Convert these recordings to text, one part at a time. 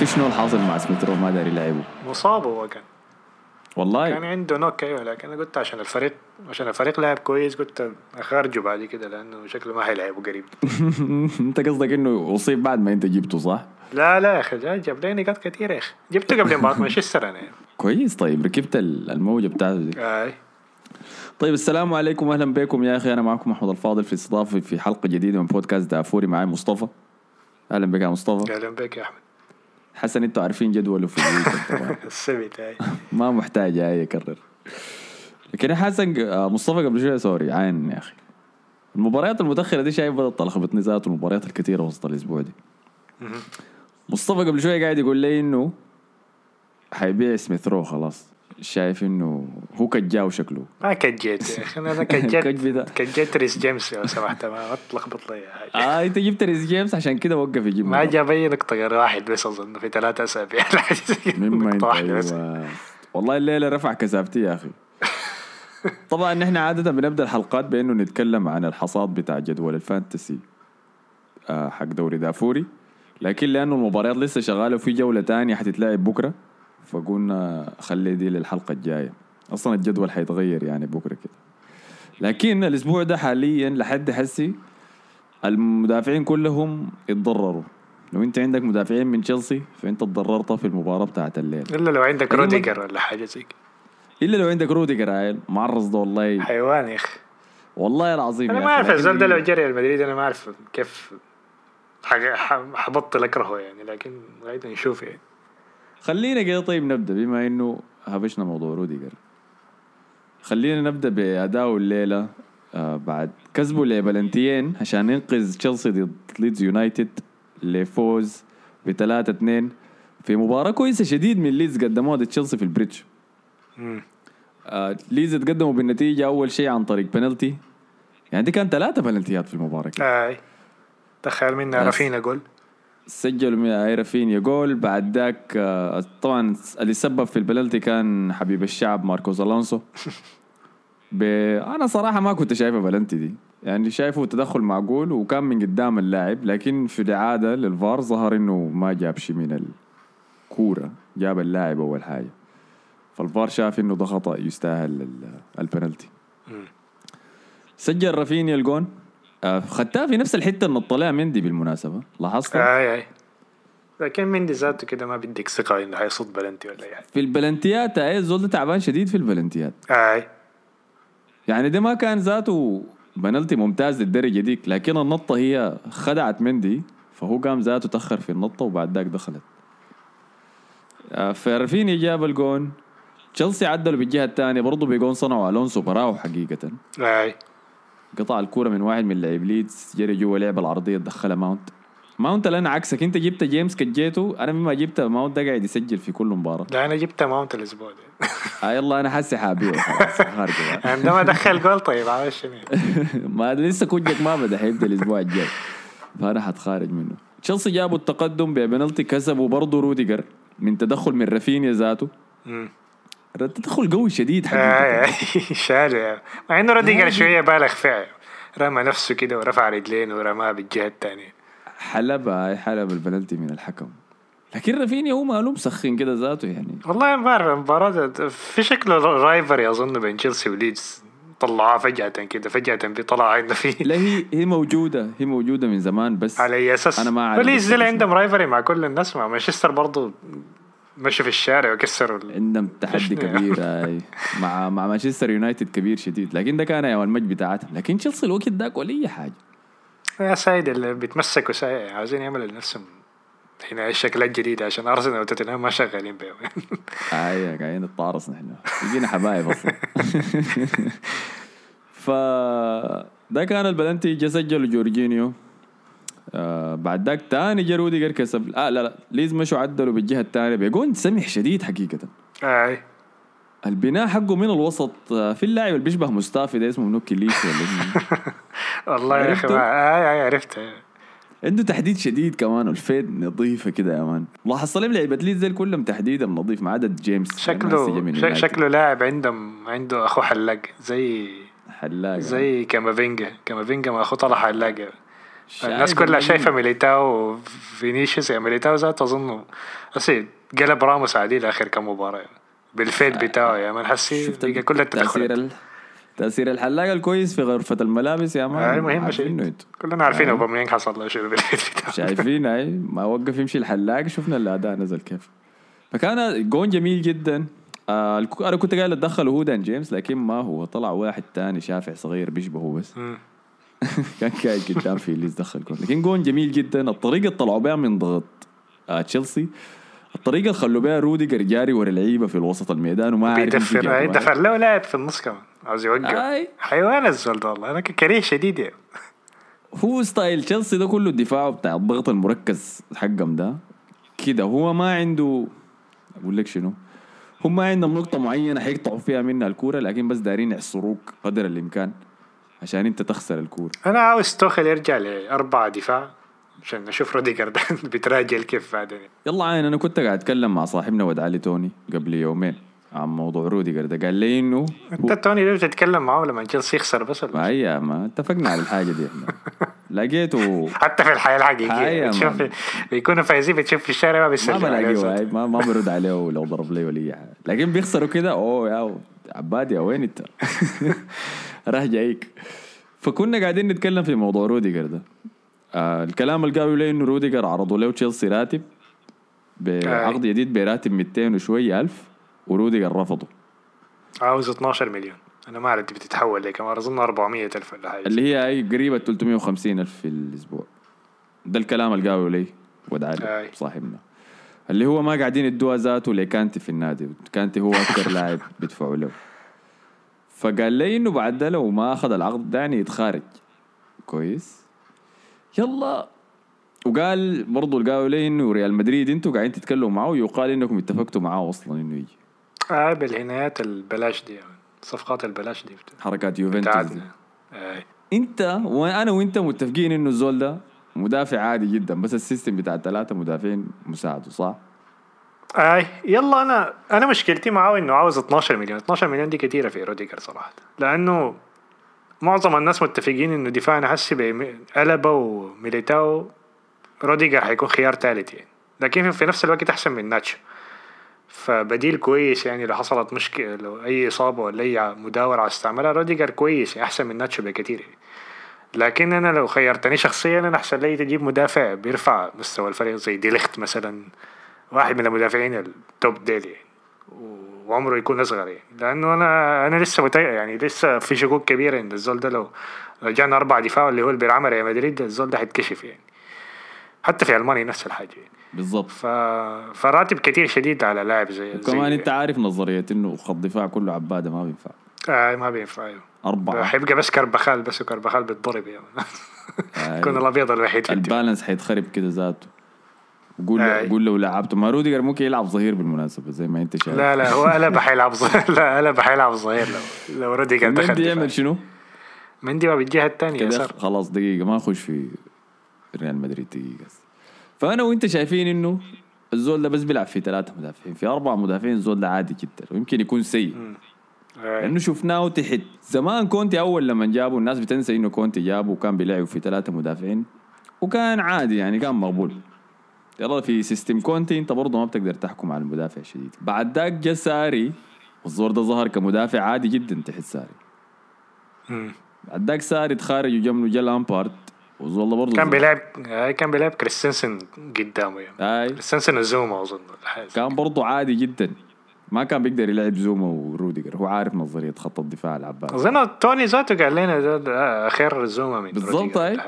في شنو الحاصل مع سميث رو ما داري يلعبه مصاب هو كان. والله. كان عنده نوك أيوه لكن أنا قلت عشان الفريق عشان الفريق لعب كويس قلت أخرجه بعد كده لأنه شكله ما حيلعبه قريب. أنت قصدك إنه أصيب بعد ما أنت جبته صح؟ لا لا يا أخي جا- جاب لي نقاط كثير يا أخي. جبته قبل مباراه مانشستر أنا؟ يعني. كويس. طيب ركبت ال- الموجة بتاعته دي أي. طيب السلام عليكم واهلا بكم يا أخي. أنا معكم أحمد الفاضل في استضافة في حلقة جديدة من بودكاست دافوري معي مصطفى. أهلا بك يا مصطفى. أهلا بك يا أحمد. حسن أنتوا عارفين جدوله في طبعا. السبت هاي ما محتاج اي يكرر. لكن حسن آه، مصطفى قبل شوية سوري عين يا أخي. المباريات المتأخرة دي شايف بدات تلخبطني ذات المباريات الكثيرة وسط الأسبوع دي. مصطفى قبل شوية قاعد يقول لي إنه حيبيع سميث رو خلاص. شايف إنه هو كجاو شكله ما كجيت يا أخي أنا. كجيت كجيت ريس جيمس لو سمحت ما تلخبط لي آه أنت جبت ريس جيمس عشان كده وقف يجيب ما. جاب أي نقطة غير واحد بس أظن في ثلاثة أسابيع نقطة واحدة بس. والله الليلة رفع كثافتي يا أخي طبعا نحن عادة بنبدأ الحلقات بأنه نتكلم عن الحصاد بتاع جدول ال Fantasy آه، حق دوري دافوري لكن لأنه المباريات لسه شغالة وفي جولة تانية حتتلعب بكرة فقلنا خلي دي للحلقة الجاية. أصلا الجدول حيتغير يعني بكرة كده. لكن الأسبوع ده حاليا لحد حسي المدافعين كلهم اتضرروا. لو أنت عندك مدافعين من تشيلسي فأنت تضررت في المباراة بتاعت الليل. إلا لو عندك روديجر ولا حاجة زي كده. إلا لو عندك روديجر عيل. معرض ده والله. حيوان يا أخي. والله العظيم أنا ما أعرف الزول ده لو جا ريال مدريد أنا ما أعرف كيف حبطل اكرهه يعني لكن غاية نشوف يعني. خلينا كده طيب نبدأ بما إنه هبشنا موضوع روديجر خلينا نبدأ باداؤه الليلة آه بعد كسبوا لبلنتيين عشان ينقذ تشيلسي ضد ليدز يونايتد لفوز ب 3 2 في مباراة كويسة شديد من ليدز قدموها ضد تشيلسي في البريدج. آه ليدز تقدموا بالنتيجة أول شيء عن طريق بنالتي يعني دي كان ثلاثة بلنتيات في المباراة كده. إي تخيل منا. رافينا جول سجلوا من رافينيا جول بعد ذاك آه، طبعا اللي سبب في البلنتي كان حبيب الشعب ماركوس ألونسو. ب... أنا صراحة ما كنت شايفه بلنتي دي. يعني شايفه تدخل معقول وكان من قدام اللاعب لكن في الإعادة للفار ظهر إنه ما جاب شيء من الكورة جاب اللاعب أول حاجة. فالفار شاف إنه ده خطأ يستاهل ال- البنالتي. سجل رافينيا الجون. خدتها في نفس الحتة اللي نط ليها مندي بالمناسبة. لاحظتها اي اي لكن مندي ذاته كده ما بديك ثقة إنه حيصد بلنتي ولا أي حاجة. في البلنتيات إيه الزول ده تعبان شديد في البلنتيات. اي يعني ده ما كان ذاته بنالتي ممتاز للدرجة ديك لكن النطة هي خدعت مندي فهو قام ذاته تأخر في النطة وبعد ذاك دخلت. آه، فرافيني جاب الجون. تشيلسي عدلوا بالجهة الثانية برضه بجون صنعوا ألونسو براو حقيقة. اي قطع الكورة من واحد من لاعب ليدز جري جوا لعب العرضية دخلها ماونت. ماونت اللي أنا عكسك أنت جبت جيمس كجيته أنا مما جبت ماونت ده قاعد يسجل في كل مباراة. لا أنا جبت ماونت الأسبوع ده. آه يلا أنا حاسي بقى. عندما دخل جول طيب شنو؟ ما لسه كوجك ما بدأ حيبدأ الأسبوع الجاي. فأنا حتخارج منه. تشيلسي جابوا التقدم ببنالتي كسبوا برضه روديجر من تدخل من رافينيا ذاته. مم. التدخل قوي شديد حقيقة اي شالو يعني. مع إنه روديجر هذه- شوية بالغ فيها رمى نفسه كده ورفع رجلين ورماها بالجهة الثانية حلبها حلب البنالتي من الحكم. لكن رافينيا هو ماله مسخن كده ذاته يعني. والله ما بعرف المباراة في شكله rivalry أظن بين تشيلسي وليدز. طلعوها فجأة كده فجأة بيطلع عندنا فيه لا هي هي موجودة هي موجودة من زمان بس على اي أساس أنا ما أعرف وليدز عندهم rivalry مع كل الناس مع مانشستر برضو مشوا في الشارع وكسروا عندهم تحدي كبير مع مع مانشستر يونايتد كبير شديد. لكن ده كان يوم المجد بتاعتهم. لكن تشيلسي الوقت ذاك ولا أي حاجة. يا سيد اللي بيتمسكوا ساي عاوزين يعملوا لنفسهم هنا الشكلات جديدة عشان ارسنال وتوتنهام ما شغالين بيهم أيوه قاعدين نتطارص نحن. يجينا حبايب أصلا. ف ده كان البلنتي. جا سجلوا جورجينيو. آه بعد ذاك تاني جا روديجر كسب. آه لا لا ليز مشوا عدلوا بالجهة الثانية بيقون سمح شديد حقيقة. أي. البناء حقه من الوسط آه في اللاعب اللي بيشبه مستافي ده اسمه نوكي ليش ولا والله يا أخي عرفته؟ أي أي عرفتها عنده تحديد شديد كمان. وال fade نظيفة كده يا man. لاحظت لي لعيبة ليدز ديل كلهم تحديدا نظيف ما عدا جيمس. شكله شكله لاعب عندهم عنده أخوه حلاق زي حلاق. زي كامافينجا. كامافينجا ما أخوه طلع حلاق. الناس كلها شايفة ميليتاو وفينيسيوس يعني ميليتاو ذاته أظن هسي قلب راموس عادي اخر كم مباراة بال fade بتاعه يا man حسي كل التدخلات. ال... تأثير الحلاق الكويس في غرفة الملابس يا man. مهمة عارفينه شيء. كلنا عارفين آه. أوباميانج حصل له شنو بال fade بتاعه. شايفين اي ما وقف يمشي الحلاق شفنا الأداء نزل كيف. فكان جون جميل جدا. آه أنا كنت قايل اتدخله هو دان جيمس لكن ما هو طلع واحد تاني شافع صغير بيشبهه بس. كان قاعد قدام في اللي دخل جون لكن جون جميل جدا. الطريقة اللي طلعوا بها من ضغط آه تشيلسي الطريقة اللي خلوا بها روديجر جاري ورا اللعيبة في الوسط الميدان وما عارف بيدفر. دفر له لاعب في النص كمان. عاوز يوقف. أي. حيوان الزول ده والله. أنا كريه شديد يعني. هو style تشيلسي ده كله الدفاع بتاع الضغط المركز حقهم ده. كده هو ما عنده أقول لك شنو. هم ما عندهم نقطة معينة حيقطعوا فيها منها الكورة لكن بس دارين يحصروك قدر الإمكان. عشان أنت تخسر الكورة أنا عاوز توخل يرجع لأربعة دفاع عشان نشوف روديجر ده بيتراجل كيف بعدين. يلا عين أنا كنت قاعد أتكلم مع صاحبنا ود علي توني قبل يومين عن موضوع روديجر ده قال لي إنه أنت توني ليه بتتكلم معاه لما تشيلسي يخسر بس ما هي ما اتفقنا على الحاجة دي. إحنا لقيته حتى في الحياة الحقيقية. بتشوف ما- بيكونوا فايزين بتشوف في الشارع ما ما بيسجل بلاقيه هاي، ما ما برد عليه لو ضرب لي ولا اي حاجة لكن بيخسروا كده أوه يا عبادي وين أنت؟ راح جايك. فكنا قاعدين نتكلم في موضوع روديجر ده. آه الكلام اللي قالوا لي إنه روديجر عرضوا له تشيلسي راتب بعقد جديد براتب 200 وشويه ألف وروديجر رفضه. عاوز 12 مليون. أنا ما أعرف بتتحول لي كمان أظن 400 ألف ولا حاجة. اللي هي أي قريبة 350 ألف في الأسبوع. ده الكلام اللي قالوا لي ود علي. صاحبنا. اللي هو ما قاعدين يدوها ذاته لكانتي في النادي كانتي هو أكثر لاعب بيدفعوا له. فقال لي إنه بعد ده لو ما أخذ العقد ده يعني يتخارج كويس يلا وقال برضه قالوا لي إنه ريال مدريد أنتوا قاعدين تتكلموا معه ويقال إنكم اتفقتوا معاه أصلا إنه يجي آه بالعنايات البلاش دي يعني. صفقات البلاش دي حركات يوفنتوس دي. آه. أنت وأنا وأنت متفقين إنه الزول ده مدافع عادي جدا بس ال system بتاع الثلاثة مدافعين مساعده صح؟ أي يلا أنا أنا مشكلتي معاه إنه عاوز 12 مليون. 12 مليون دي كثيره في روديجر صراحة. لأنه معظم الناس متفقين إنه دفاعنا حسي بألابا وميليتاو روديجر حيكون خيار ثالث يعني. لكن في نفس الوقت أحسن من ناتشو. فبديل كويس يعني لو حصلت مشكلة لو أي إصابة ولا أي مداورة على استعمالها روديجر كويس يعني أحسن من ناتشو بكثير يعني. لكن أنا لو خيرتني شخصيا أنا أحسن لي تجيب مدافع بيرفع مستوى الفريق زي ديليخت مثلا. واحد من المدافعين التوب ديل يعني. وعمره يكون أصغر يعني. لأنه أنا أنا لسه متأ... يعني لسه في شكوك كبيره ان الزول ده لو جانا أربع دفاع اللي هو اللي بيلعبها ريال مدريد الزول ده حيتكشف يعني. حتى في ألمانيا نفس الحاجة يعني. بالضبط. ف... فراتب كتير شديد على لاعب زي كمان زي أنت عارف نظرية إنه خط دفاع كله عباده ما بينفع. آه ما بينفع أيوه. أربعة. حيبقى بس كربخال بس وكربخال بيتضرب يعني. آه، يكون الأبيض الوحيد في ال balance حيتخرب كده ذاته. له قول لو لعبته. ما روديجر ممكن يلعب ظهير بالمناسبة زي ما أنت شايف. لا لا هو قلب حيلعب ظهير لا قلب حيلعب ظهير لو لو روديجر دخل مندي. يعمل شنو؟ مندي ما بالجهة الثانية يسار خلاص دقيقة ما أخش في ريال مدريد دقيقة. فأنا وأنت شايفين إنه الزول ده بس بيلعب في ثلاثة مدافعين في أربع مدافعين الزول ده عادي جدا ويمكن يكون سيء. لأنه شفناه تحت زمان كونتي أول لما جابوا الناس بتنسى إنه كونتي جابه وكان بيلعب في ثلاثة مدافعين وكان عادي يعني كان مقبول. يلا في system كونتي انت برضه ما بتقدر تحكم على المدافع شديد بعد ذاك جا ساري والزول ده ظهر كمدافع عادي جدا تحت ساري. بعد ذاك ساري تخارج وجنبه جا لامبارد والزول ده برضه كان. بيلعب آه، كان بيلعب كريستنسن قدامه يعني. أي. كريستنسن وزوما أظن. كان برضه عادي جدا. ما كان بيقدر يلعب زوما وروديجر. هو عارف نظرية خط الدفاع العباس. أظن توني ذاته قال لنا خير زوما من بالضبط، حاجة.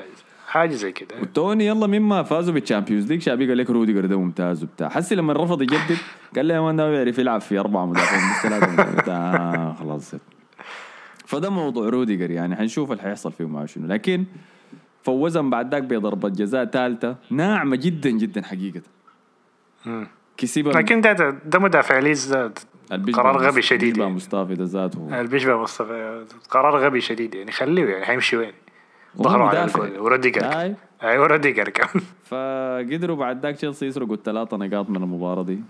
حاجة زي كده. وتوني يلا مما فازوا بال Champions League شابي قال لك روديجر ده ممتاز وبتاع. حسي لما رفض يجدد قال لي يا man ده ما بيعرف يلعب في أربعة مدافعين بس ثلاثة مدافعين. آه خلاص. فده موضوع روديجر يعني. حنشوف اللي حيحصل فيه معه شنو. لكن فوزهم بعد ذاك بضربة جزاء ثالثة. ناعمة جدا جدا حقيقة. كسب لكن ده ده, ده مدافع ليدز قرار غبي شديد بيشبه يعني. مصطفى ده ذاته. اللي بيشبه مصطفى قرار غبي شديد يعني. خليه يعني حيمشي وين؟ ظهره على. الجول وروديجر. أيوه. روديجر كمان. فقدروا بعد ذاك تشيلسي يسرقوا الثلاثة نقاط من المباراة دي.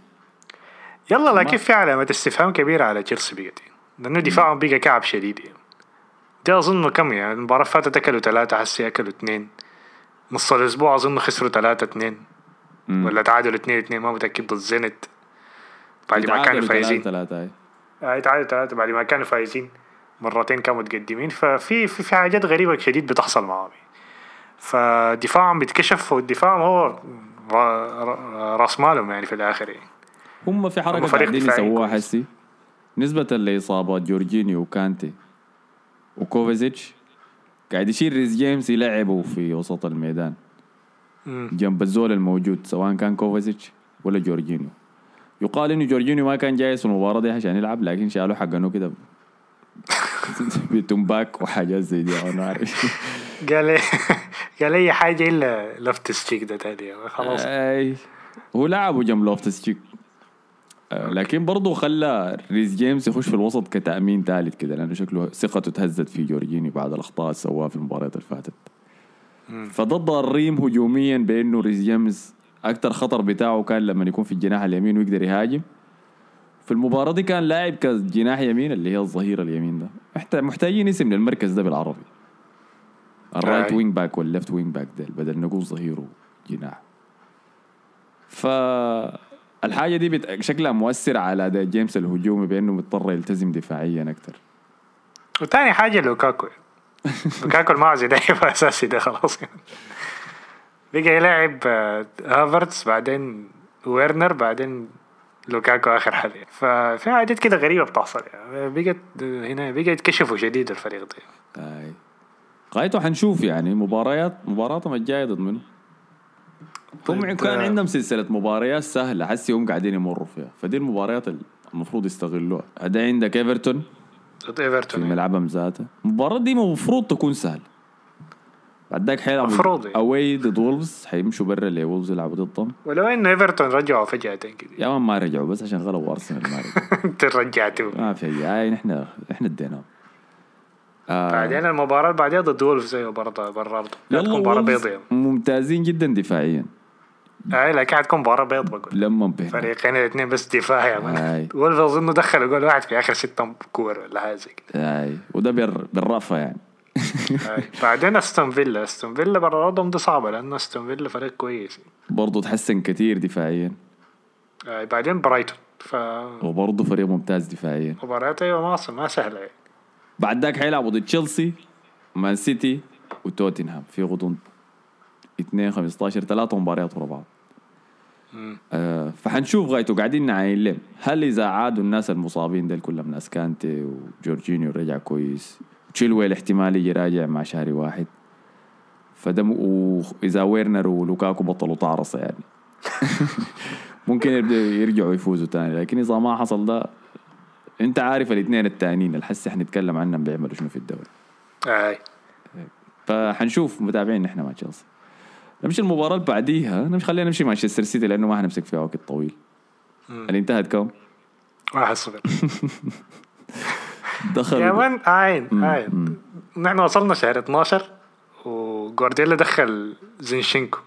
يلا لكن في علامة استفهام كبيرة على تشيلسي بقت. لأنه دفاعهم بقى كعب شديد. يعني. ده أظن كم يعني؟ المباراة اللي فاتت أكلوا ثلاثة حسي أكلوا اثنين. نص الأسبوع اظن خسروا 3 2 ولا تعادلوا 2 2 ما متأكد ضد زينيت. بعد ما كانوا فايزين. ثلاثة آه، 3 بعد ما كانوا فايزين. مرتين كانوا متقدمين. ففي في, في حاجات غريبة شديد بتحصل معاهم. فدفاعهم بيتكشف والدفاع هو را- را- راس مالهم يعني في الآخر يعني. هم في فريق قاعدين يسووها كويس. حسي. نسبة لإصابات جورجينيو وكانتي وكوفاسيتش قاعد يشيل ريس جيمس يلعبه في وسط الميدان. مم. جنب الزول الموجود سواء كان كوفاسيتش ولا جورجينيو. يقال إنه جورجينيو ما كان جاهز في المباراة دي عشان يلعب لكن شالوا حقنه كده. بتنباك وحاجات زي دي أنا عارف قال قال اي حاجة إلا لوفتس تشيك ده تاني. خلاص. أي. هو لعبه جنب لوفتس تشيك آه، لكن برضه خلى ريس جيمس يخش في الوسط كتأمين ثالث كده لأنه شكله ثقته تهزت في جورجينيو بعد الأخطاء اللي سواها في المباريات اللي فاتت. فده ضارين هجوميا بأنه ريس جيمس أكثر خطر بتاعه كان لما يكون في الجناح اليمين ويقدر يهاجم. في المباراة دي كان لاعب كجناح يمين اللي هي الظهيرة اليمين ده. محتاجين اسم للمركز ده بالعربي. ال right. wing back وال left wing back ده بدل نقول ظهير وجناح. ف الحاجة دي بت... شكلها مؤثر على اداء جيمس الهجومي بأنه مضطر يلتزم دفاعيا أكثر وتاني حاجة لوكاكو. لوكاكو ده يبقى أساسي ده خلاص. بقى يلعب آه، هافرتس بعدين ويرنر بعدين لوكاكو آخر حل يعني. ففي حاجات كده غريبة بتحصل يعني. بقت هنا بقى يتكشفوا شديد الفريق ده. اي غايته حنشوف يعني مباريات مباراتهم الجايه ضد منه. هم طيب، كان آه، عندهم سلسلة مباريات سهلة حسي هم قاعدين يمروا فيها. فدي المباريات المفروض يستغلوها. ده عندك إيفرتون؟ ضد في ايفرتون يعني. ملعبهم ذاته. المباراة دي المفروض تكون سهلة. بعد ذاك حيلعبوا مفروض يعني. away ضد وولفز حيمشوا برا اللي وولفز يلعبوا ضدهم. ولو إنه إيفرتون رجعوا فجأة كده. يا man ما رجعوا بس عشان غلبوا أرسنال ما رجعوا. أنت رجعتوا. ما في اي نحن إحنا اديناهم آه. بعدين المباراة اللي بعدها ضد وولفز زي برضه برا تكون مباراة وولفز بيض يعني. ممتازين جدا دفاعيا. اي لكن حتكون مباراة بيض بقول لما بهنا فريقين الاثنين بس دفاع يا man آي. وولفز اظن دخلوا جول واحد في آخر ستة كور ولا حاجة زي كده. اي وده بر بالرأفة يعني. بعدين أستون فيلا أستون فيلا برا دي صعبة لأنه أستون فيلا فريق كويس. برضه تحسن كتير دفاعيا. آي. بعدين برايتون فمباريات وبرضه فريق ممتاز دفاعيا. أيوه ما ما سهلة. يعني. بعد ذاك حيلعبوا ضد تشيلسي مان سيتي وتوتنهام. في غضون 2 15 ثلاثة مباريات ورا بعض. آه فحنشوف غايته قاعدين نعاين لهم هل إذا عادوا الناس المصابين ديل كلهم ناس كانتي وجورجينيو رجع كويس؟ تشيلويل احتمال يجي راجع مع شهر واحد. فده م- واذا ويرنر ولوكاكو بطلوا تعرصه يعني. ممكن يبدأ يرجعوا يفوزوا تاني. لكن إذا ما حصل ده أنت عارف الاثنين التانيين اللي حسي حنتكلم عنهم بيعملوا شنو في الدوري. أي. فحنشوف متابعين نحن مع تشيلسي. نمشي المباراة اللي بعديها نمشي خلينا نمشي مانشستر سيتي لأنه ما حنمسك فيها وقت طويل. اللي انتهت كم؟ واحد صفر. يا دخل. man عاين عاين نحن وصلنا شهر 12 وجوارديولا دخل زينشينكو.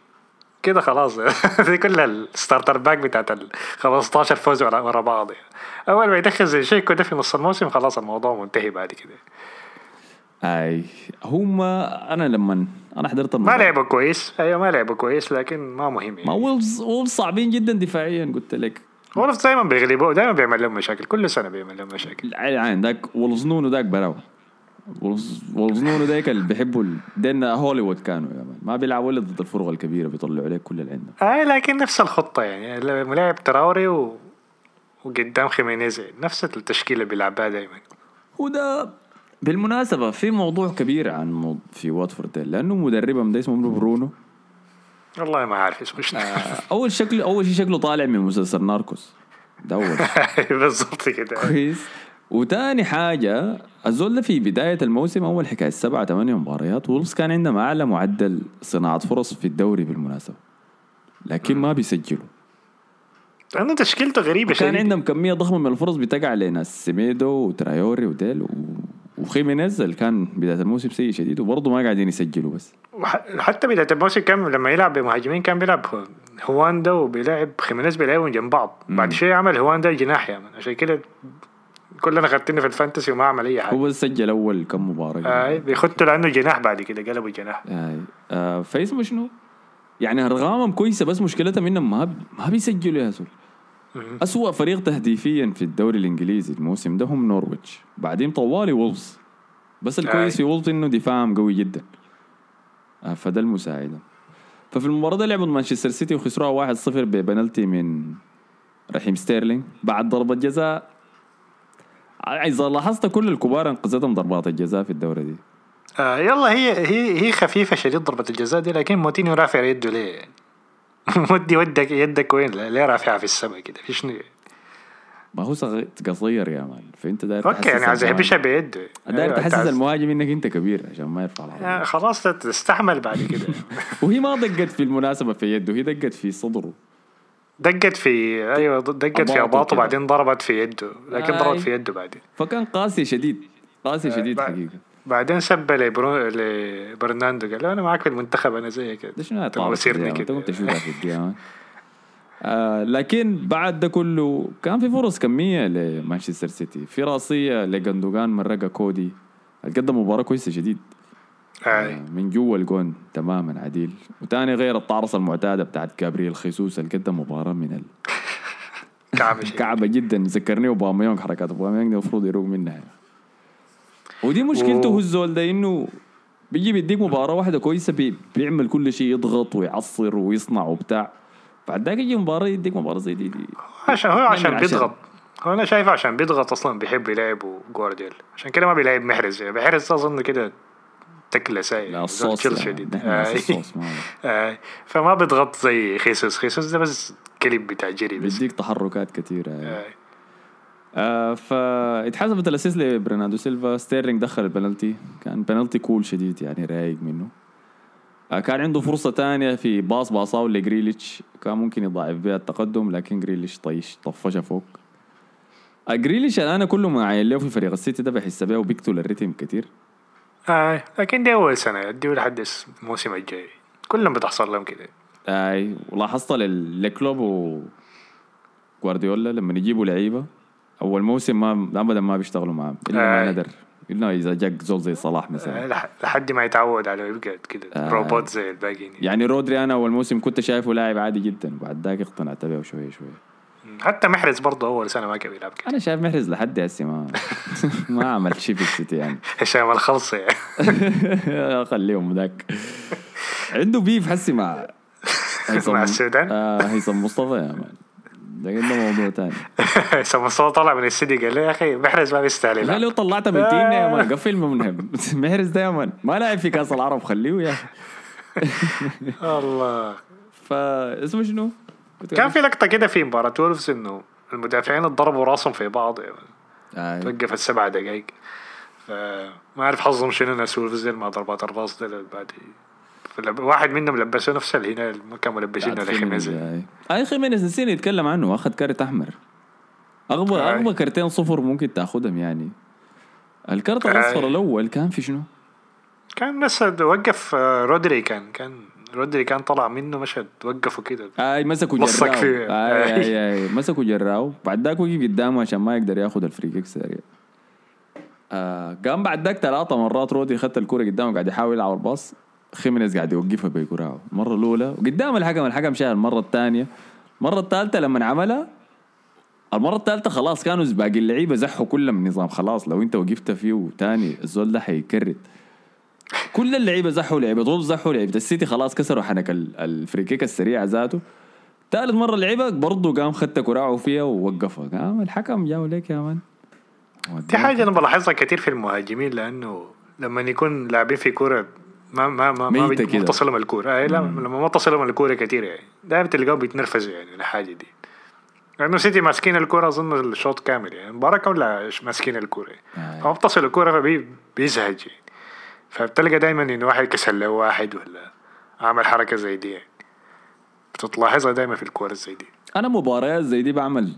كده خلاص. دي كلها ال starter pack بتاعت ال 15 فوز ورا بعض يعني. أول ما يدخل زينشينكو ده في نص الموسم خلاص الموضوع منتهي بعد كده. أي هم أنا لما أنا حضرت ما لعبوا كويس. أيوه ما لعبوا كويس لكن ما مهم ما يعني وولفز وولفز صعبين جدا دفاعيا قلت لك. وولفز دايما بيغلبوا دايما بيعمل لهم مشاكل. كل سنة بيعمل لهم مشاكل. عاين ذاك وولفز نونو ذاك براو وولفز نونو ذاك اللي بيحبوا دينا هوليوود كانوا يا man. ما بيلعبوا إلا ضد الفرق الكبيرة بيطلعوا عليك كل اللي عندهم اي لكن نفس الخطة يعني. الملاعب تراوري و... وقدام خيمينيز نفس التشكيلة بيلعبها دايما. هو ده بالمناسبة في موضوع كبير عن مو- في واتفورد لأنه مدربهم ده اسمه برونو. والله ما عارف اسمه شنو آه، أول شكل أول شيء شكله طالع من مسلسل ناركوس. ده أول. بالضبط كده. كويس. وتاني حاجة الزول ده في بداية الموسم أول حكاية سبعة ثمانية مباريات وولفز كان عندهم أعلى معدل صناعة فرص في الدوري بالمناسبة لكن ما بيسجلوا. لأنه تشكيلته غريبة كان عندهم كمية ضخمة من الفرص بتقع لناس سيميدو وترايوري وديل و... وخيمينيز اللي كان بداية الموسم سيء شديد وبرضه ما قاعدين يسجلوا بس. حتى بداية الموسم كان لما يلعب بمهاجمين كان بيلعب هوانج وبيلعب خيمينيز بيلعبوا جنب بعض. بعد شوية عمل هوانج جناح يا man عشان كده كلنا خدتني في ال fantasy وما عمل أي حاجة. هو سجل أول كم مباراة اي بيخطوا لأنه جناح بعد كده قلبوا جناح. اي آه فاسمه شنو؟ يعني ارقامهم كويسة بس مشكلتهم إنهم ما ما بيسجلوا يا زول أسوأ فريق تهديفيا في الدوري الإنجليزي الموسم ده هم نورويتش. بعدين طوالي وولفز. بس الكويس. في وولفز إنه دفاعهم قوي جدا. آه فده المساعده ففي المباراة دي لعبوا مانشستر سيتي وخسروها 1-0 ببنالتي من رحيم ستيرلينج بعد ضربة جزاء. إذا لاحظت كل الكبار أنقذتهم ضربات الجزاء في الدورة دي. آه يلا هي هي هي خفيفة شديد ضربة الجزاء دي لكن موتينيو رافع يده ليه؟ ودي ودك يدك وين؟ ليه رافعها في السماء كده. في شنو ما هو صغير قصير يا man فأنت داير okay يعني عايز. يحبشها بيده داير أيوة، تحسس المهاجم إنك أنت كبير عشان ما يرفع العرض. آه، خلاص تستحمل بعد كده. وهي ما دقت في المناسبة في يده هي دقت في صدره. دقت في أيوه دقت في أباطه كده. بعدين ضربت في يده. لكن. ضربت في يده بعدين. فكان قاسي شديد. قاسي شديد بعد- حقيقة. بعدين سب لبرو... لبرناندو قال له أنا معاك في المنتخب أنا زيك. ده شنو يا تبغى طارق مسيرني أنت كده في الديان آه لكن بعد ده كله كان في فرص كمية لمانشستر سيتي. في رأسية لجندوجان مرقة كودي. قدم مباراة كويسة شديد. آه، من جوا الجون تماما عديل. وتاني غير الطارصة المعتادة بتاعت جابرييل خيسوس اللي قدم مباراة من ال... كعب شيء. كعبة جدا. ذكرني اوباميونج حركات اوباميونج المفروض يروق منها. ودي مشكلته و- هو الزول ده إنه بيجي بيديك مباراة واحدة كويسة بي بيعمل كل شيء يضغط ويعصر ويصنع وبتاع. بعد ذاك يجي مباراة يديك مباراة زي دي, دي. عشان هو عشان. بيضغط. هو أنا شايفه عشان بيضغط أصلا بيحب يلعب جوارديولا عشان كده ما بيلعب محرز. يعني محرز أظن كده تكلة ساي لا الصوص شديد. فما بيضغط زي خيسوس. خيسوس ده بس كلب بتاع جري بس. بيديك تحركات كثيرة آي. آه فاتحسبت ال assist لبرناردو سيلفا. ستيرلينج دخل البنالتي. كان penalty cool شديد يعني رايق منه. آه كان عنده فرصة تانية في pass باصاه لجريليش. كان ممكن يضاعف بها التقدم لكن جريليش طيش طفشها فوق. آه جريليش أنا كل ما عاين له في فريق السيتي ده بحس بيه وبيقتل ال rhythm كتير. آي. لكن دي أول سنة. يديه لحد الموسم الجاي. كلهم بتحصل لهم كده. أي ولاحظت لل- لكلوب وغوارديولا لما يجيبوا لعيبة. أول موسم ما ابدا ما بيشتغلوا معاه إلا ما آي. ندر إلا إذا جاك زول زي صلاح. مثلا. لح- لحد ما يتعود على يبقى كده. آي. روبوت زي الباقيين. يعني رودري أنا أول موسم كنت شايفه لاعب عادي جدا وبعد ذاك اقتنعت به شوية شوية. حتى محرز برضه أول سنة ما كان بيلعب كده. أنا شايف محرز لحد هسه ما ما عمل شيء في السيتي يعني. هشام الخلص يعني خليهم ذاك عنده بيف حسي مع مع السودان؟ آه هيثم مصطفى يا مان. ده ده موضوع ثاني سما مصطفى طلع من السيتي قال يا أخي محرز ما بيستاهل لا. لو طلعتها من تينا يا مان قفل منهم محرز ده يا مان ما لاعب في كأس العرب خليه يا أخي الله فاسمه شنو؟ كنت كان في لقطة كده في مباراة وولفز إنه المدافعين اتضربوا راسهم في بعض يعني. آه. توقف السبع دقائق فما أعرف حظهم شنو ناس وولفز مع ضربات الراس ديل بعد واحد منهم لبسوه نفس الهنا اللي كانوا ملبسينه بعد لخيمي- خيمينيز، آي. اي خيمينيز نسينا نتكلم عنه أخذ كارت أحمر اغبى آي. أغبى كارتين صفر ممكن تأخذهم يعني الكارت. الأصفر الأول كان في شنو؟ كان بس وقف آه، رودري كان كان رودري كان طلع منه مشهد وقفوا كده أي مسكوا جراو فيه. أي. أي مسكوا جراو بعد ذاك وقف قدامه عشان ما يقدر ياخذ ال free kick سريع آه قام بعد ذاك ثلاثة مرات رودري خدت الكرة قدامه قاعد يحاول يلعب ال pass خيمينيز قاعد يوقفها بكراعه المرة الأولى وقدام الحكم الحكم شاهد المرة الثانية. المرة الثالثة لما عملها المرة الثالثة خلاص كانوا باقي اللعيبة زحوا كلهم من نظام خلاص لو انت وقفت فيه تاني الزول ده حيكرت كل اللعيبة زحوا لعيبة طول زحوا لعيبة السيتي خلاص كسروا حنك ال- ال free kick السريع ذاته. ثالث مرة لعبها برضه قام خدت كراعه فيها ووقفها. قام الحكم جاوا ليك يا man. دي حاجة أنا بلاحظها كتير في المهاجمين لأنه لما يكون لاعبين في كورة ما ما ما ما. ما تصلهم الكورة أي لا لما ما تصلهم الكورة كتير يعني دائما تلقاهم بيتنرفزوا يعني من الحاجة دي. لأنه سيتي ماسكين الكورة أظن الشوط كامل يعني. المباراة كاملة ماسكين الكورة. آه. فما بتصل الكورة فبيزهج يعني. فبتلقى دايما إنه واحد كسر له واحد ولا عمل حركة زي دي يعني. بتلاحظها دايما في الكورة زي دي. أنا مباريات زي دي بعمل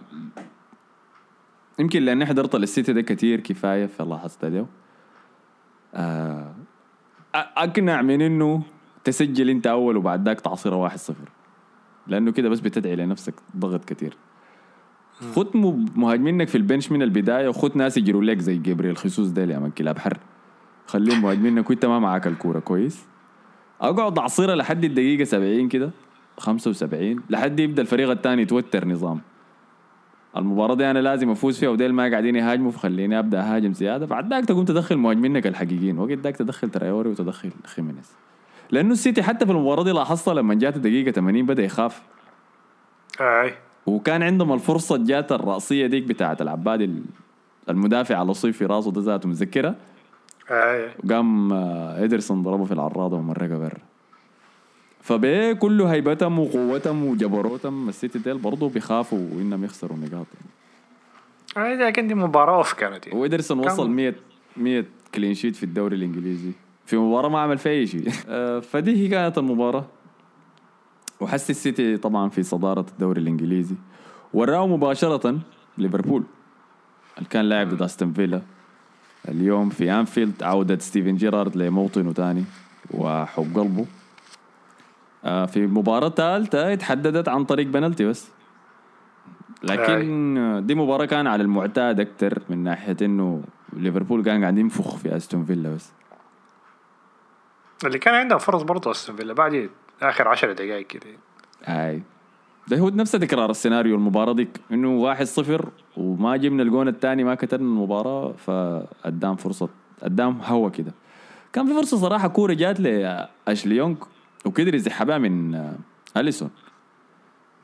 يمكن لأني حضرت للسيتي ده كتير كفاية فلاحظت ده. آه اقنع من إنه تسجل أنت أول وبعد ذاك تعصيرة واحد صفر. لأنه كده بس بتدعي لنفسك ضغط كتير. خد مهاجمينك في ال bench من البداية وخد ناس يجروا لك زي جبريل خيسوس ديل يا man كلاب حر خليهم مهاجمينك وانت ما معاك الكورة كويس؟ أقعد اعصرها لحد الدقيقة 70 كده 75 لحد يبدأ الفريق الثاني يتوتر نظام. المباراة دي أنا لازم أفوز فيها وديل ما قاعدين يهاجموا فخليني أبدأ أهاجم زيادة. بعد ذاك تقوم تدخل مهاجمينك الحقيقيين وقت ذاك تدخل ترايوري وتدخل خيمينيز. لأنه السيتي حتى في المباراة دي لاحظتها لما جات الدقيقة 80 بدأ يخاف. أي. وكان عندهم الفرصة جات الرأسية ديك بتاعت العباد ال- المدافع على صيف في راسه ده ذاته متذكرة؟ أي. وقام آه، إيدرسون ضربه في العراضة ومرقها برا فبيه كل هيبتهم وقوتهم وجبروتهم السيتي ديل برضه بيخافوا انهم يخسروا نقاط. اي لكن دي مباراة off كانت يعني. وإيدرسون كم؟ وصل 100 100 clean sheet في الدوري الإنجليزي. في مباراة ما عمل فيها اي شيء. آه، فدي هي كانت المباراة. وحسي السيتي طبعا في صدارة الدوري الإنجليزي. وراه مباشرة ليفربول. اللي كان لاعب ضد استون فيلا. اليوم في أنفيلد عودة ستيفن جيرارد لموطنه تاني. وحب قلبه. آه، في مباراة ثالثة اتحددت عن طريق بنالتي بس. لكن دي مباراة كان على المعتاد أكتر من ناحية إنه ليفربول كان قاعد ينفخ في أستون فيلا بس. اللي كان عندهم فرص برضه أستون فيلا بعد آخر 10 دقائق كده. هاي ده هو نفس تكرار السيناريو المباراة ديك إنه واحد صفر وما جبنا الجون الثاني ما كتبنا المباراة فقدام فرصة قدام هوا كده. كان في فرصة صراحة كورة جات لأشلي يونغ وقدر يسحبها من آه، أليسون.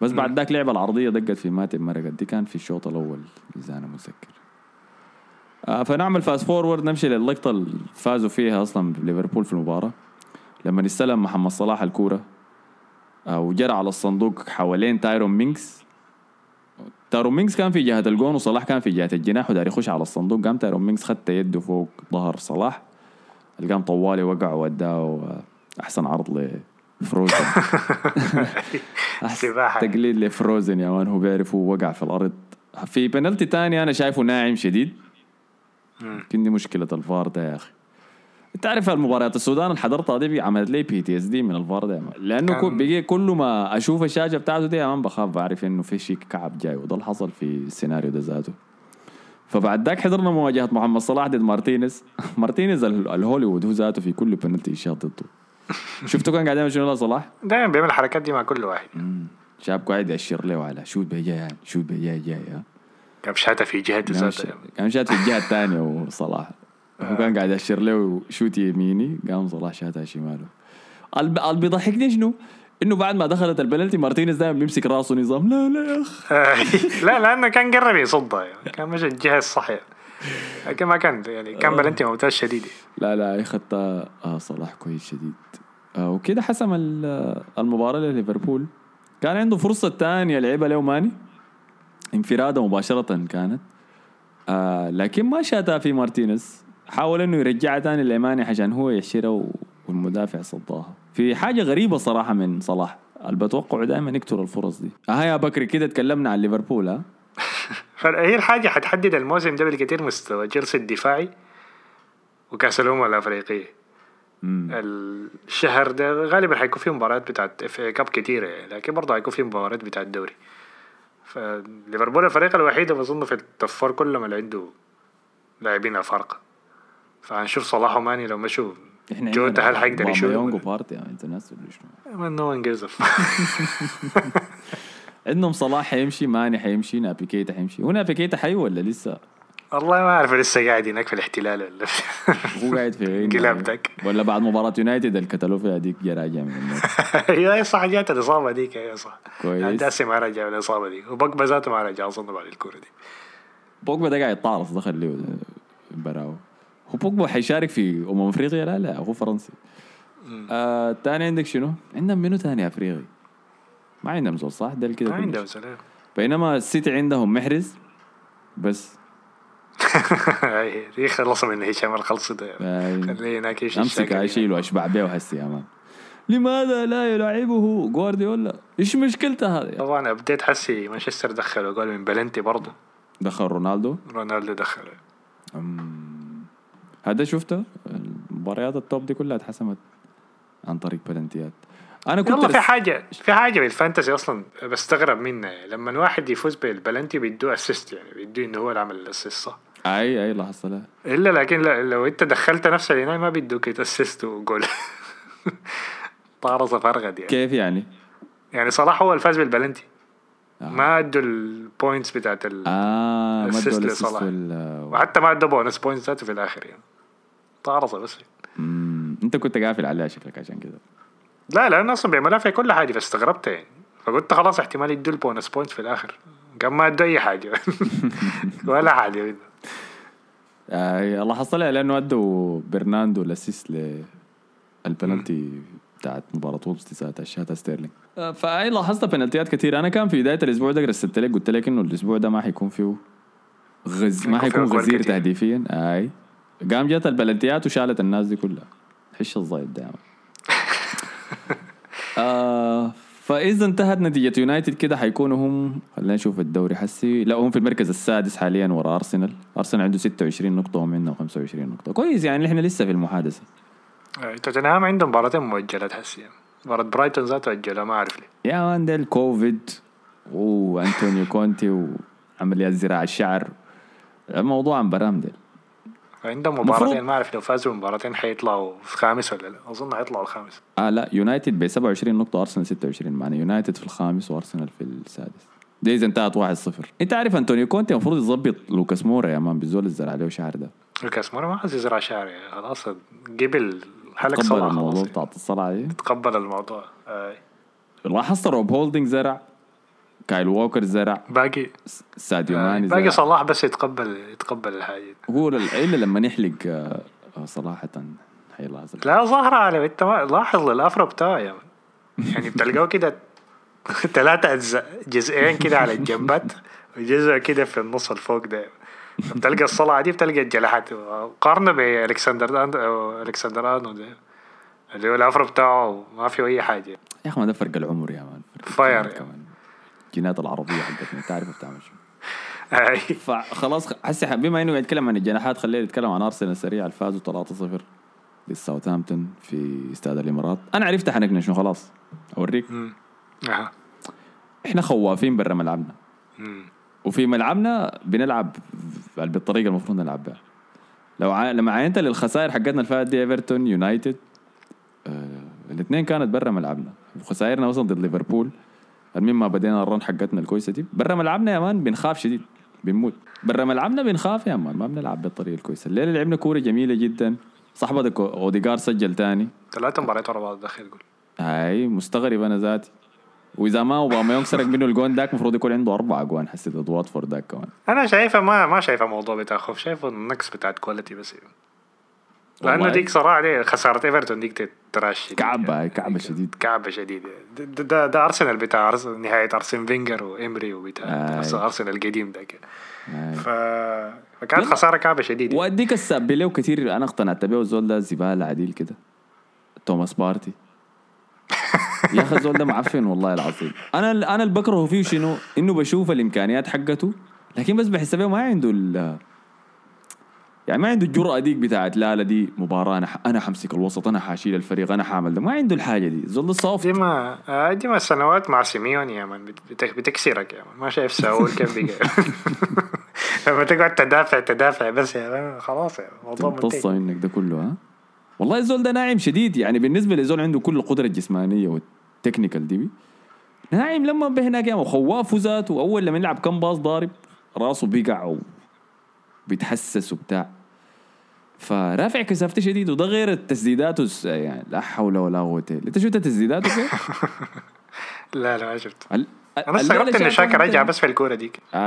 بس بعد ذاك لعبة العرضية دقت في ماتب مرقت دي كان في الشوط الأول إذا أنا متذكر. آه، فنعمل fast forward نمشي للقطة اللي فازوا فيها أصلا ليفربول في المباراة. لما استلم محمد صلاح الكورة آه، وجرى على الصندوق حوالين تايرون مينكس. تايرون مينكس كان في جهة الجون وصلاح كان في جهة الجناح ودار يخش على الصندوق. قام تايرون مينكس خت يده فوق ظهر صلاح. قام طوالي وقع ووداه آه، أحسن عرض لفروزن أحسن سباحة. تقليد لفروزن يا man هو بيعرف هو وقع في الأرض. في بنالتي تاني أنا شايفه ناعم شديد. يمكن دي مشكلة الفار ده يا أخي. انت عارف المباريات السودان اللي حضرتها دي عملت لي PTSD من الفار ده. لأنه كان- كل بقي كل ما أشوف الشاشة بتاعته دي يا man بخاف بعرف إنه في شيء كعب جاي وده اللي حصل في السيناريو ده ذاته. فبعد ذاك حضرنا مواجهة محمد صلاح ضد مارتينيز. مارتينيز ال- الهوليوود هو ذاته في كل بنالتي شاط ضده شفتوا كان قاعد يعمل شنو لصلاح؟ دائما بيعمل الحركات دي مع كل واحد. شاب قاعد يأشر له على شوت بي جاي يعني شوت بي جاي كان شاتها في جهة كان ذاتها ش- كان شات في الجهه الثانية وصلاح هو كان قاعد يأشر له شوت يميني قام صلاح شاتها شماله. اللي بيضحكني شنو؟ إنه بعد ما دخلت البنالتي مارتينيز دائما بيمسك راسه نظام لا لا يا اخ لا لأنه كان قرب يصدها يعني. كان مش الجهة الصحيحة. لكن ما كان يعني كان بلنتي ممتاز شديد. لا لا هي خدتها آه صلاح كويس شديد. آه وكده حسم ال- المباراة لليفربول. كان عنده فرصة تانية لعبها له ماني. انفرادة مباشرة كانت. آه لكن ما شاتها في مارتينيز. حاول إنه يرجعها تاني لماني عشان هو يحشرها والمدافع صداها. في حاجة غريبة صراحة من صلاح. اللي بتوقعه دائما يكتر الفرص دي. آه يا بكري كده تكلمنا عن ليفربول ها فهي الحاجة حتحدد الموسم ده بالكثير مستوى. جيرسي الدفاعي وكأس الأمم الأفريقية الشهر ده غالبا حيكون فيه مباريات بتاعت FA Cup كتيرة يعني لكن برضه حيكون فيه مباريات بتاعت الدوري. فليفربول الفريق الوحيد اللي بظن في ال top four كلهم اللي عنده لاعبين أفارقة. فهنشوف صلاح وماني لو مشوا. إحنا جوتا هل حيقدر وبارتي يعني شنو no one gives عندهم صلاح حيمشي ماني حيمشي نابي كيتا حيمشي. هو نابي كيتا حي ولا لسه؟ والله ما أعرف لسه قاعد هناك في الاحتلال ولا هو قاعد في قلبتك. ولا بعد مباراة يونايتد اللي كتلوا فيها ديك جا راجع من هي صح جات الإصابة ديك يا صح. كويس. داسي ما رجع من الإصابة دي وبوجبا ذاته ما رجع أظن بعد الكورة دي. بوجبا ده قاعد يطارص دخل له براو هو بوجبا حيشارك في أمم أفريقيا؟ لا لا هو فرنسي. آه تاني عندك شنو؟ عندهم منو تاني أفريقي؟ ما عندهم زول صح؟ ده كده ما. عندهم سلام. بينما السيتي عندهم محرز بس. دي خلصوا من هشام الخلص ده. خليه هناك يشيل أمسك الشاكل اشيل واشبع بيه وهسي يا مان لماذا لا يلعبه جوارديولا؟ إيش مشكلته هذه؟ طبعا أبديت حسي مانشستر دخلوا جول من بلنتي برضه. دخل رونالدو؟ رونالدو دخل. هذا شفته؟ المباريات التوب دي كلها اتحسمت عن طريق بلنتيات. أنا كنت والله في حاجة في حاجة بال Fantasy أصلا بستغرب منها. يعني لما الواحد يفوز بالبلنتي بيدوه assist يعني بيدوه إنه هو اللي عمل ال assist صح؟ أي أي لاحظت لا إلا لكن لا- لو أنت دخلت نفس العناية ما بيدوك assist وجول. طارصة فرغد يعني. كيف يعني؟ يعني صلاح هو الفاز بالبلنتي. آه. ما أدوا ال points بتاعت ال... آه أدوا لصلاح. ال assist وال- وحتى ما أدوا bonus points ذاته في الآخر يعني. طارصة بس. مم، أنت كنت قافل عليها شكلك عشان كده. لا لأنه أصلا بيعملها في كل حاجة فاستغربت يعني. فقلت خلاص احتمال يدوا ال bonus points في الآخر. قام ما ادوا أي حاجة. ولا حاجة آه لاحظت لها لأنه ادوا برناندو ال assist للبنالتي بتاعت مباراة وولفز ساعتها الشاتها ستيرلينج. آه فأي لاحظت بنالتيات كثير أنا كان في بداية الأسبوع ده رسلت لك قلت لك إنه الأسبوع ده ما حيكون فيه غز ما حيكون غزير. تهديفيا. آي. قام جت البلنتيات وشالت الناس دي كلها. حش الزايد دائما آه فإذا انتهت نتيجة يونايتد كده حيكونوا هم خلينا نشوف الدوري حسي. لا هم في المركز السادس حاليا ورا أرسنال. أرسنال عنده 26 نقطة وهم عندهم 25 نقطة. كويس يعني إحنا لسه في المحادثة. توتنهام عنده مباراتين مؤجلات يعني. مباراة برايتون ذاته أجلها ما أعرف ليه. يا مان ده الكوفيد وانتونيو كونتي وعمليات زراعه الشعر. الموضوع عن برام ده عندهم مباراتين ما أعرف لو فازوا مباراتين حيطلعوا في خامس ولا لا. أظن حيطلعوا الخامس. آه لا يونايتد ب 27 نقطة ارسنال 26 معنى يونايتد في الخامس وأرسنال في السادس. دي إذا انتهت 1-0 أنت عارف انتونيو كونتي المفروض يظبط لوكاس مورا يا man بالزول الزرع ليه شعر ده. لوكاس مورا ما عايز يزرع شعر يعني. خلاص قبل حلق تقبل صلاح الموضوع خلاص بتاعت الصلعة دي؟ تقبل الموضوع. آه. لاحظت روب هولدنج زرع. كايل ووكر زرع. باقي. ساديو آه. ماني باقي صلاح بس يتقبل يتقبل الحاجة. هو ال- الا لما نحلق آه، صراحة حيلاحظ لا ظاهرة على انت ما لاحظ ال afro بتاعه من. يعني بتلقاه كده ثلاثة أجزاء جزئين كده على الجنبات وجزء كده في النص الفوق ده. بتلقى الصلعة دي بتلقى الجلحات. قارنة أند... أو ألكسندر آنو ده. اللي هو ال afro بتاعه ما فيه أي حاجة. يا أخي ما ده فرق العمر يا man. fair يعني. كمان. الجينات العربية حقتنا تعرف بتعمل شو. فخلاص حسي بما إنه يتكلم عن الجناحات خلينا نتكلم عن أرسنال سريع الفازوا 3-0 للساوثهامبتون في استاد الإمارات. أنا عرفت حقنا شنو خلاص. أوريك. أها. إحنا خوافين برا ملعبنا. وفي ملعبنا بنلعب بالطريقة المفروض نلعب بها. لو ع... لما عينت للخسائر حقتنا اللي فاتت دي إيفرتون يونايتد آه... الاثنين كانت برا ملعبنا. وخسائرنا مثلا ضد ليفربول. المهم ما بدينا ال run حقتنا الكويسة دي؟ برا ملعبنا يا man بنخاف شديد بنموت. برا ملعبنا بنخاف يا man ما بنلعب بالطريقة الكويسة. الليلة لعبنا كورة جميلة جدا. صاحبك اوديجار سجل تاني. ثلاثة مباريات ورا بعض دخل قول. هاي مستغرب أنا ذاتي. وإذا ما اوباميونج سرق منه الجون داك المفروض يكون عنده أربع اجوان حسيت ضد واتفورد داك كمان. أنا شايفها ما ما شايفها موضوع بتاع خوف. شايفه النقص بتاعت quality بس. لأنه. ديك صراحة دي خسارة إيفرتون ديك trash يعني. كعبة شديد. كعبة شديد ده, ده, ده, أرسنال بتاع أرسنال نهاية أرسن فينجر وإمري وبتاع. أرسنال- أرسنال القديم ده كده. ف... فكانت خسارة كعبة شديدة. وأديك الساب له كثير أنا اقتنعت به الزول ده زبالة عديل كده. توماس بارتي. يا أخي الزول ده معفن والله العظيم. أنا أنا اللي بكرهه فيه شنو؟ إنه بشوف الإمكانيات حقته لكن بس بحس به ما عنده يعني ما عنده الجرأة ديك بتاعت لا لا دي مباراة أنا ح- أنا حمسك الوسط أنا حاشيل الفريق أنا حاعمل ده. ما عنده الحاجة دي. ده صافي دي ما آه، دي ما السنوات مع سيميوني يا بت- بت- بتكسرك يا man ما شايف ساول كيف بقى لما تقعد تدافع تدافع بس يا man خلاص يا الموضوع منتهي. منك ده كله ها؟ والله الزول ده ناعم شديد. يعني بالنسبة لزول عنده كل القدرة الجسمانية والتكنيكال دي ناعم لما به هناك يا وخواف ذاته. أول لما يلعب كم باص ضارب راسه بيقع وبيتحسس وبتاع. فرافع كثافته شديد وده غير التسديدات يعني لا حول ولا قوة إلا- أنت شفت تسديداته؟ لا لا ما شفت. ال- أنا استغربت شايفها شاكر رجع بس في الكورة ديك اي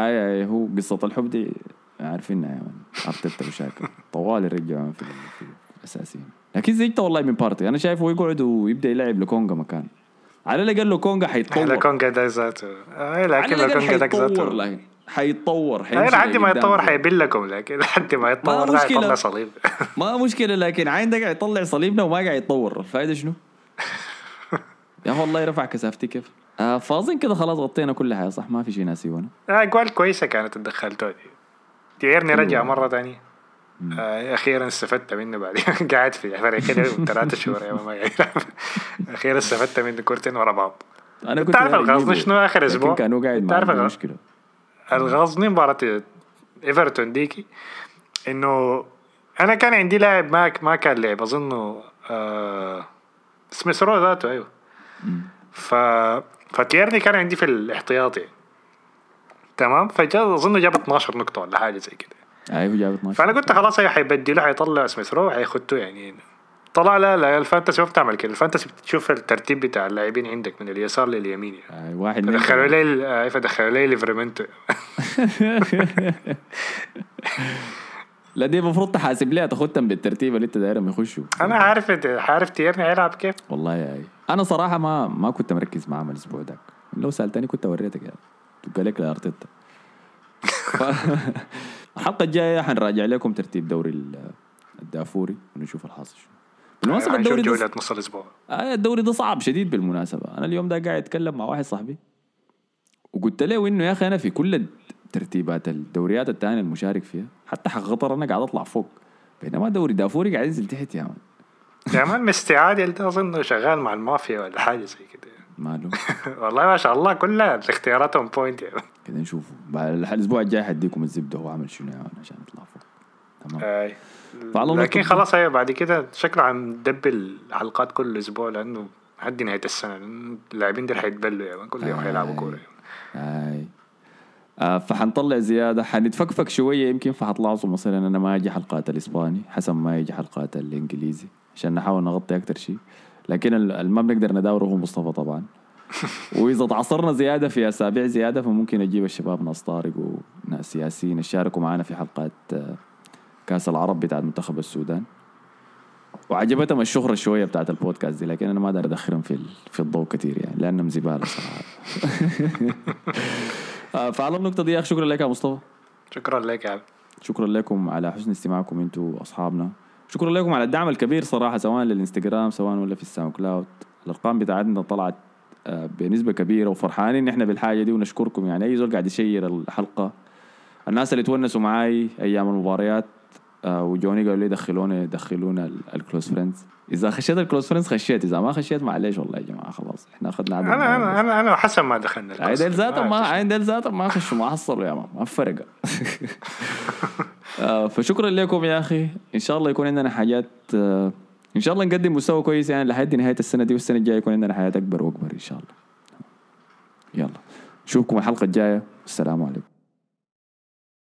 اي هو قصة الحب دي عارفينها يا مان. ارتيتا وشاكر طوال يرجعون في, في الاساسيين لكن زيجته والله من بارتي أنا شايفه يقعد ويبدأ يلعب لكونجا مكان. على الأقل لو كونجا على حيتطور. كونجا ده ذاته. آه لكن لو الأقل كونجا ده ذاته. حيتطور حيمشي لحد ما. يتطور حيبين لكم لكن لحد ما يتطور ده مشكلة. صليب. ما مشكلة لكن عين ده قاعد يطلع صليبنا وما قاعد يتطور. الفائده شنو؟ يا أخي والله رفع كثافتي كيف؟ آه فاظن كده خلاص غطينا كل حاجة صح؟ ما في شيء ناسيونه آه، اجوال كويسة كانت ادخلتها دي تيرني رجع مرة ثانية آه أخيرا استفدت منه بعدين. قاعد في فريق كده ثلاثة شهور يا ما أخيرا استفدت منه كورتين ورا بعض. أنا كنت تعرف أجيبه، شنو آخر أسبوع؟ كانوا قاعد ما تعرف عنده الغ- مشكله الغاظني مباراة إيفرتون ديكي. إنه أنا كان عندي لاعب ما ما كان لعب اظنه آه سميث رو ذاته أيوه. ف فتيرني كان عندي في الاحتياطي تمام؟ فجاء اظنه جاب 12 نقطة ولا حاجة زي كده. أيوه جاب 12 فأنا قلت خلاص هي حيبدله حيطلع سميث رو حيخدته يعني. طلع لا لا ال fantasy ما بتعمل كده. ال fantasy بتشوف الترتيب بتاع اللاعبين عندك من اليسار لليمين يعني أي واحد. فدخلوا لي آه، فدخلوا لي ليفرمنتو. لا دي المفروض تحاسب لها تاخدهم بالترتيب اللي انت دايرهم يخشوا. أنا عارف عارف تيرني هيلعب كيف. والله يا أي. أنا صراحة ما ما كنت مركز معاه من الأسبوع ده. لو سألتني كنت وريتك يعني. تبقى لك لارتيتا الحلقة الجاية حنراجع لكم ترتيب دوري ال- الدافوري ونشوف الحاصل شنو. بالمناسبة هنشوف الدوري ده جولة نص الأسبوع. آه الدوري ده صعب شديد بالمناسبة. أنا اليوم ده قاعد أتكلم مع واحد صاحبي وقلت له إنه يا أخي أنا في كل ترتيبات الدوريات التانية المشارك فيها حتى حق قطر أنا قاعد أطلع فوق. بينما دوري دافوري قاعد ينزل تحت يا man. يا man ده أظن شغال مع المافيا ولا حاجة زي كده. ماله والله ما شاء الله كلها اختياراتهم point man. كده نشوف الأسبوع الجاي حديكم الزبدة هو عمل شنو يا man عشان يطلع فوق. تمام. أي. فعلى لكن خلاص هي بعد كده شكله حندبل الحلقات كل أسبوع لأنه لحد نهاية السنة. اللاعبين دول حيتبلوا مان. كل يوم حيلعبوا. كورة. أي. آه فحنطلع زيادة. حنتفكفك شوية. يمكن فحتلاحظوا مثلا أنا ما أجي حلقات الإسباني. حسب ما يجي حلقات الإنجليزي. عشان نحاول نغطي أكتر شيء. لكن ال- اللي ما بنقدر نداوره هو مصطفى طبعا. وإذا تعصرنا زيادة في أسابيع زيادة فممكن أجيب الشباب ناس طارق وناس سياسيين يشاركوا معنا في حلقات آه، كأس العرب بتاعت منتخب السودان. وعجبتهم الشهرة شوية بتاعت البودكاست دي لكن أنا ما أقدر أدخلهم في ال- في الضوء كثير يعني لأنهم زبالة صراحة. آه، فعلى النقطة دي يا أخي شكرا لك يا مصطفى. شكرا لك يا عبد. شكرا لكم على حسن استماعكم أنتوا اصحابنا شكرا لكم على الدعم الكبير صراحة سواء للإنستغرام سواء ولا في ال SoundCloud. الأرقام بتاعتنا طلعت آه، بنسبة كبيرة وفرحانين إحنا بالحاجة دي ونشكركم يعني. أي زول قاعد يشير الحلقة الناس اللي تونسوا معاي أيام المباريات وجوني قالوا لي دخلوني دخلونا ال- ال close friends إذا خشيت ال close friends خشيت إذا ما خشيت معلش والله يا جماعة خلاص. إحنا أخذنا أنا. أنا أنا أنا حسب ما دخلنا عين ذاتهم ما ما عين ذاتهم ما خشوا ما حصلوا يا man ما فرق. آه، فشكرا لكم يا أخي. إن شاء الله يكون عندنا حاجات آه، إن شاء الله نقدم مستوى كويس يعني لحد نهاية السنة دي والسنة الجاية يكون عندنا حاجات أكبر وأكبر إن شاء الله. يلا. نشوفكم الحلقة الجاية. السلام عليكم.